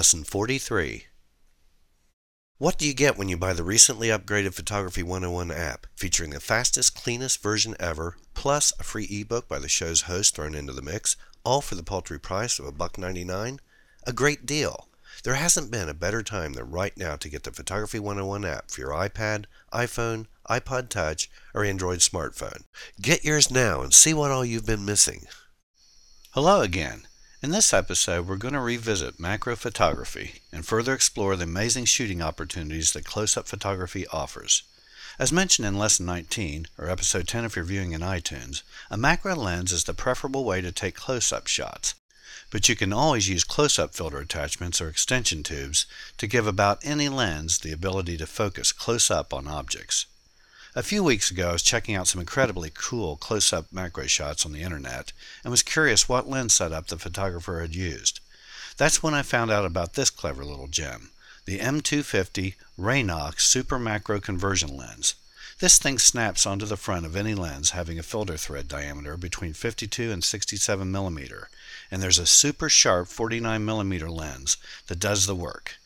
Lesson 43 What do you get when you buy the recently upgraded Photography 101 app, featuring the fastest, cleanest version ever, plus a free ebook by the show's host thrown into the mix, all for the paltry price of a buck 99? A great deal! There hasn't been a better time than right now to get the Photography 101 app for your iPad, iPhone, iPod Touch, or Android smartphone. Get yours now and see what all you've been missing. Hello again. In this episode, we're going to revisit macro photography and further explore the amazing shooting opportunities that close up photography offers. As mentioned in Lesson 19, or Episode 10 if you're viewing in iTunes, a macro lens is the preferable way to take close up shots. But you can always use close up filter attachments or extension tubes to give about any lens the ability to focus close up on objects. A few weeks ago, I was checking out some incredibly cool close up macro shots on the internet and was curious what lens setup the photographer had used. That's when I found out about this clever little gem the M250 Raynox Super Macro Conversion Lens. This thing snaps onto the front of any lens having a filter thread diameter between 52 and 67 millimeter, and there's a super sharp 49 millimeter lens that does the work.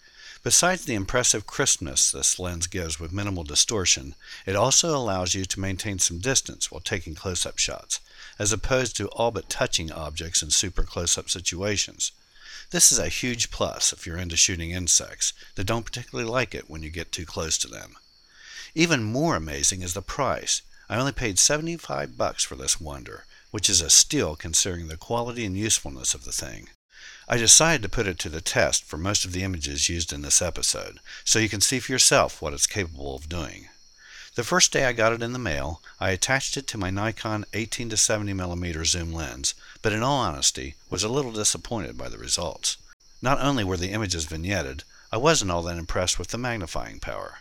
Besides the impressive crispness this lens gives with minimal distortion, it also allows you to maintain some distance while taking close up shots, as opposed to all but touching objects in super close up situations. This is a huge plus if you're into shooting insects that don't particularly like it when you get too close to them. Even more amazing is the price. I only paid 75 bucks for this wonder, which is a steal considering the quality and usefulness of the thing. I decided to put it to the test for most of the images used in this episode, so you can see for yourself what it's capable of doing. The first day I got it in the mail, I attached it to my Nikon 18 to 70 mm zoom lens, but in all honesty, was a little disappointed by the results. Not only were the images vignetted, I wasn't all that impressed with the magnifying power.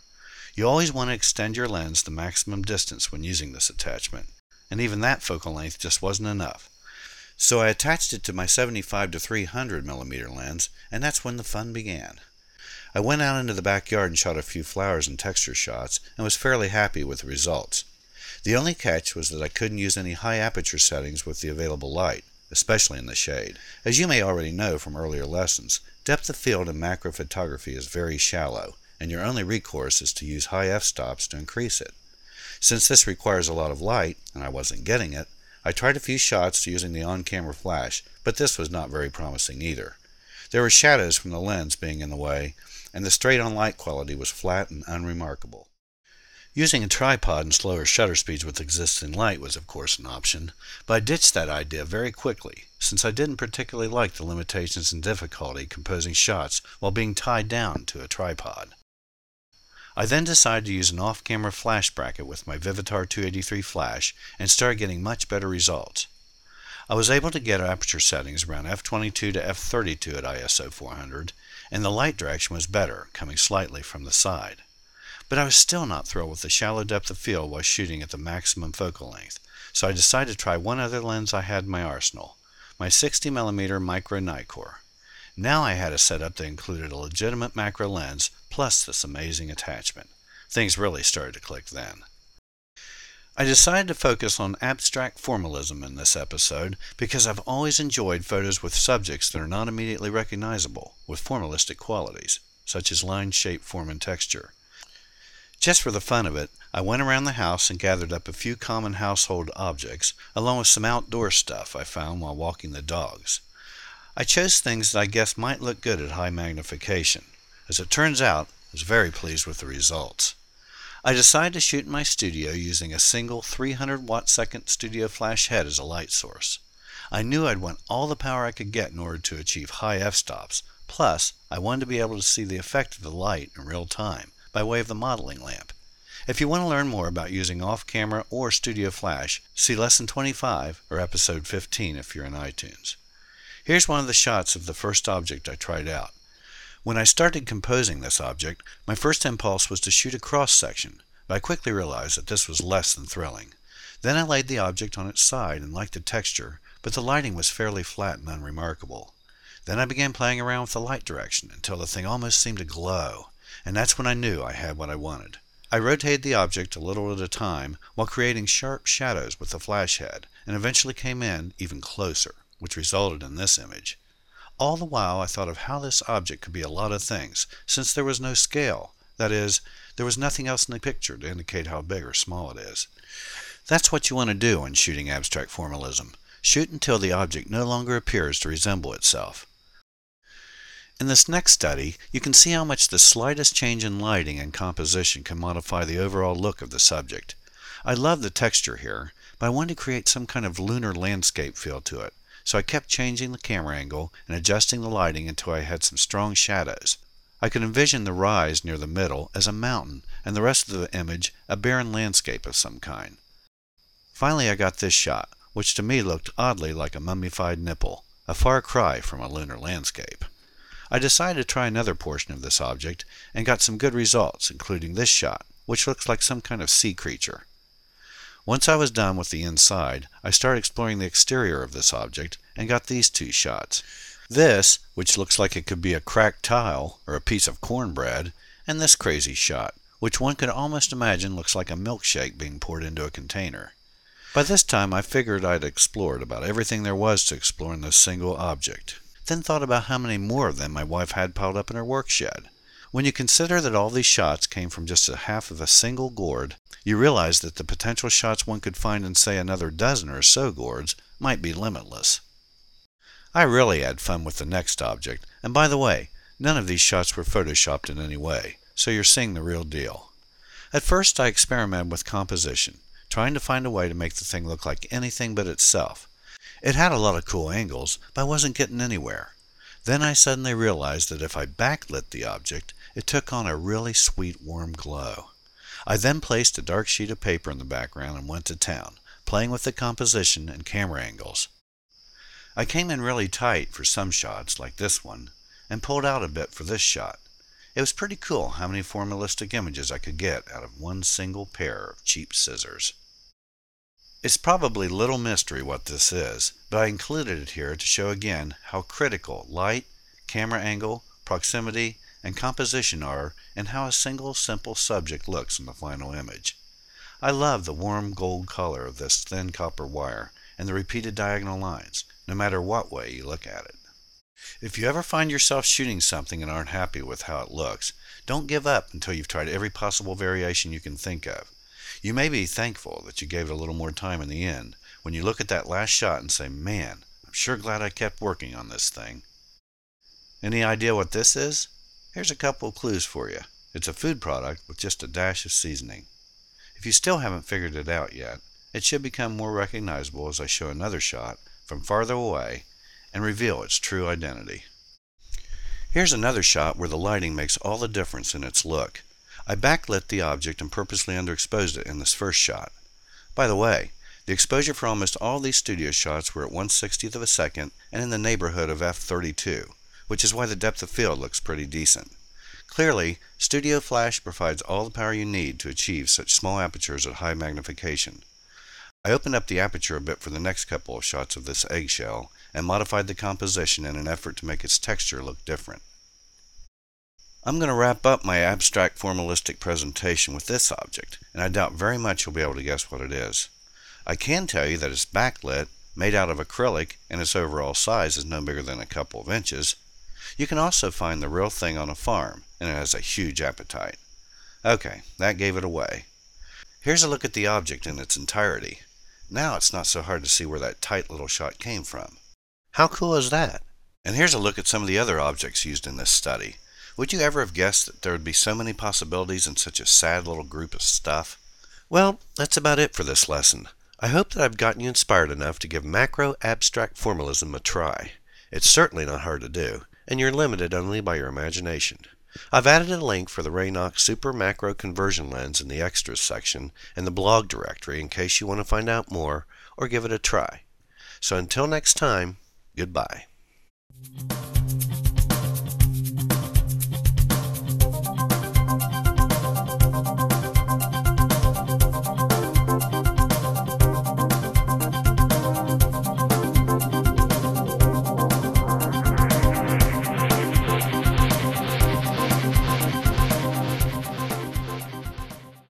You always want to extend your lens the maximum distance when using this attachment, and even that focal length just wasn't enough. So I attached it to my 75 to 300 millimeter lens, and that's when the fun began. I went out into the backyard and shot a few flowers and texture shots, and was fairly happy with the results. The only catch was that I couldn't use any high aperture settings with the available light, especially in the shade. As you may already know from earlier lessons, depth of field in macro photography is very shallow, and your only recourse is to use high f-stops to increase it. Since this requires a lot of light, and I wasn't getting it, I tried a few shots using the on-camera flash, but this was not very promising either. There were shadows from the lens being in the way, and the straight-on light quality was flat and unremarkable. Using a tripod and slower shutter speeds with existing light was of course an option, but I ditched that idea very quickly, since I didn't particularly like the limitations and difficulty composing shots while being tied down to a tripod. I then decided to use an off-camera flash bracket with my Vivitar 283 flash and started getting much better results. I was able to get aperture settings around f22 to f32 at ISO 400, and the light direction was better, coming slightly from the side. But I was still not thrilled with the shallow depth of field while shooting at the maximum focal length, so I decided to try one other lens I had in my arsenal, my 60mm micro Nikkor. Now I had a setup that included a legitimate macro lens plus this amazing attachment. Things really started to click then. I decided to focus on abstract formalism in this episode because I've always enjoyed photos with subjects that are not immediately recognizable, with formalistic qualities, such as line, shape, form, and texture. Just for the fun of it, I went around the house and gathered up a few common household objects, along with some outdoor stuff I found while walking the dogs. I chose things that I guessed might look good at high magnification. As it turns out, I was very pleased with the results. I decided to shoot in my studio using a single 300 watt second studio flash head as a light source. I knew I'd want all the power I could get in order to achieve high f-stops, plus I wanted to be able to see the effect of the light in real time by way of the modeling lamp. If you want to learn more about using off-camera or studio flash, see Lesson 25 or Episode 15 if you're in iTunes. Here's one of the shots of the first object I tried out. When I started composing this object, my first impulse was to shoot a cross section, but I quickly realized that this was less than thrilling. Then I laid the object on its side and liked the texture, but the lighting was fairly flat and unremarkable. Then I began playing around with the light direction until the thing almost seemed to glow, and that's when I knew I had what I wanted. I rotated the object a little at a time while creating sharp shadows with the flash head, and eventually came in even closer which resulted in this image. All the while I thought of how this object could be a lot of things, since there was no scale. That is, there was nothing else in the picture to indicate how big or small it is. That's what you want to do when shooting abstract formalism. Shoot until the object no longer appears to resemble itself. In this next study, you can see how much the slightest change in lighting and composition can modify the overall look of the subject. I love the texture here, but I wanted to create some kind of lunar landscape feel to it, so I kept changing the camera angle and adjusting the lighting until I had some strong shadows. I could envision the rise near the middle as a mountain and the rest of the image a barren landscape of some kind. Finally I got this shot, which to me looked oddly like a mummified nipple, a far cry from a lunar landscape. I decided to try another portion of this object and got some good results, including this shot, which looks like some kind of sea creature. Once I was done with the inside, I started exploring the exterior of this object and got these two shots. This, which looks like it could be a cracked tile or a piece of cornbread, and this crazy shot, which one could almost imagine looks like a milkshake being poured into a container. By this time, I figured I'd explored about everything there was to explore in this single object. Then thought about how many more of them my wife had piled up in her work shed. When you consider that all these shots came from just a half of a single gourd, you realize that the potential shots one could find in, say, another dozen or so gourds might be limitless. I really had fun with the next object, and by the way, none of these shots were photoshopped in any way, so you're seeing the real deal. At first I experimented with composition, trying to find a way to make the thing look like anything but itself. It had a lot of cool angles, but I wasn't getting anywhere. Then I suddenly realized that if I backlit the object, it took on a really sweet warm glow. I then placed a dark sheet of paper in the background and went to town, playing with the composition and camera angles. I came in really tight for some shots, like this one, and pulled out a bit for this shot. It was pretty cool how many formalistic images I could get out of one single pair of cheap scissors. It's probably little mystery what this is, but I included it here to show again how critical light, camera angle, proximity, and composition are and how a single simple subject looks in the final image. I love the warm gold color of this thin copper wire and the repeated diagonal lines, no matter what way you look at it. If you ever find yourself shooting something and aren't happy with how it looks, don't give up until you've tried every possible variation you can think of. You may be thankful that you gave it a little more time in the end when you look at that last shot and say, man, I'm sure glad I kept working on this thing. Any idea what this is? Here's a couple of clues for you. It's a food product with just a dash of seasoning. If you still haven't figured it out yet, it should become more recognizable as I show another shot from farther away and reveal its true identity. Here's another shot where the lighting makes all the difference in its look. I backlit the object and purposely underexposed it in this first shot. By the way, the exposure for almost all these studio shots were at 1 60th of a second and in the neighborhood of f32 which is why the depth of field looks pretty decent. Clearly, Studio Flash provides all the power you need to achieve such small apertures at high magnification. I opened up the aperture a bit for the next couple of shots of this eggshell and modified the composition in an effort to make its texture look different. I'm going to wrap up my abstract formalistic presentation with this object, and I doubt very much you'll be able to guess what it is. I can tell you that it's backlit, made out of acrylic, and its overall size is no bigger than a couple of inches, you can also find the real thing on a farm, and it has a huge appetite. Okay, that gave it away. Here's a look at the object in its entirety. Now it's not so hard to see where that tight little shot came from. How cool is that? And here's a look at some of the other objects used in this study. Would you ever have guessed that there would be so many possibilities in such a sad little group of stuff? Well, that's about it for this lesson. I hope that I've gotten you inspired enough to give macro abstract formalism a try. It's certainly not hard to do and you're limited only by your imagination. I've added a link for the Raynox Super Macro Conversion Lens in the Extras section and the blog directory in case you want to find out more or give it a try. So until next time, goodbye.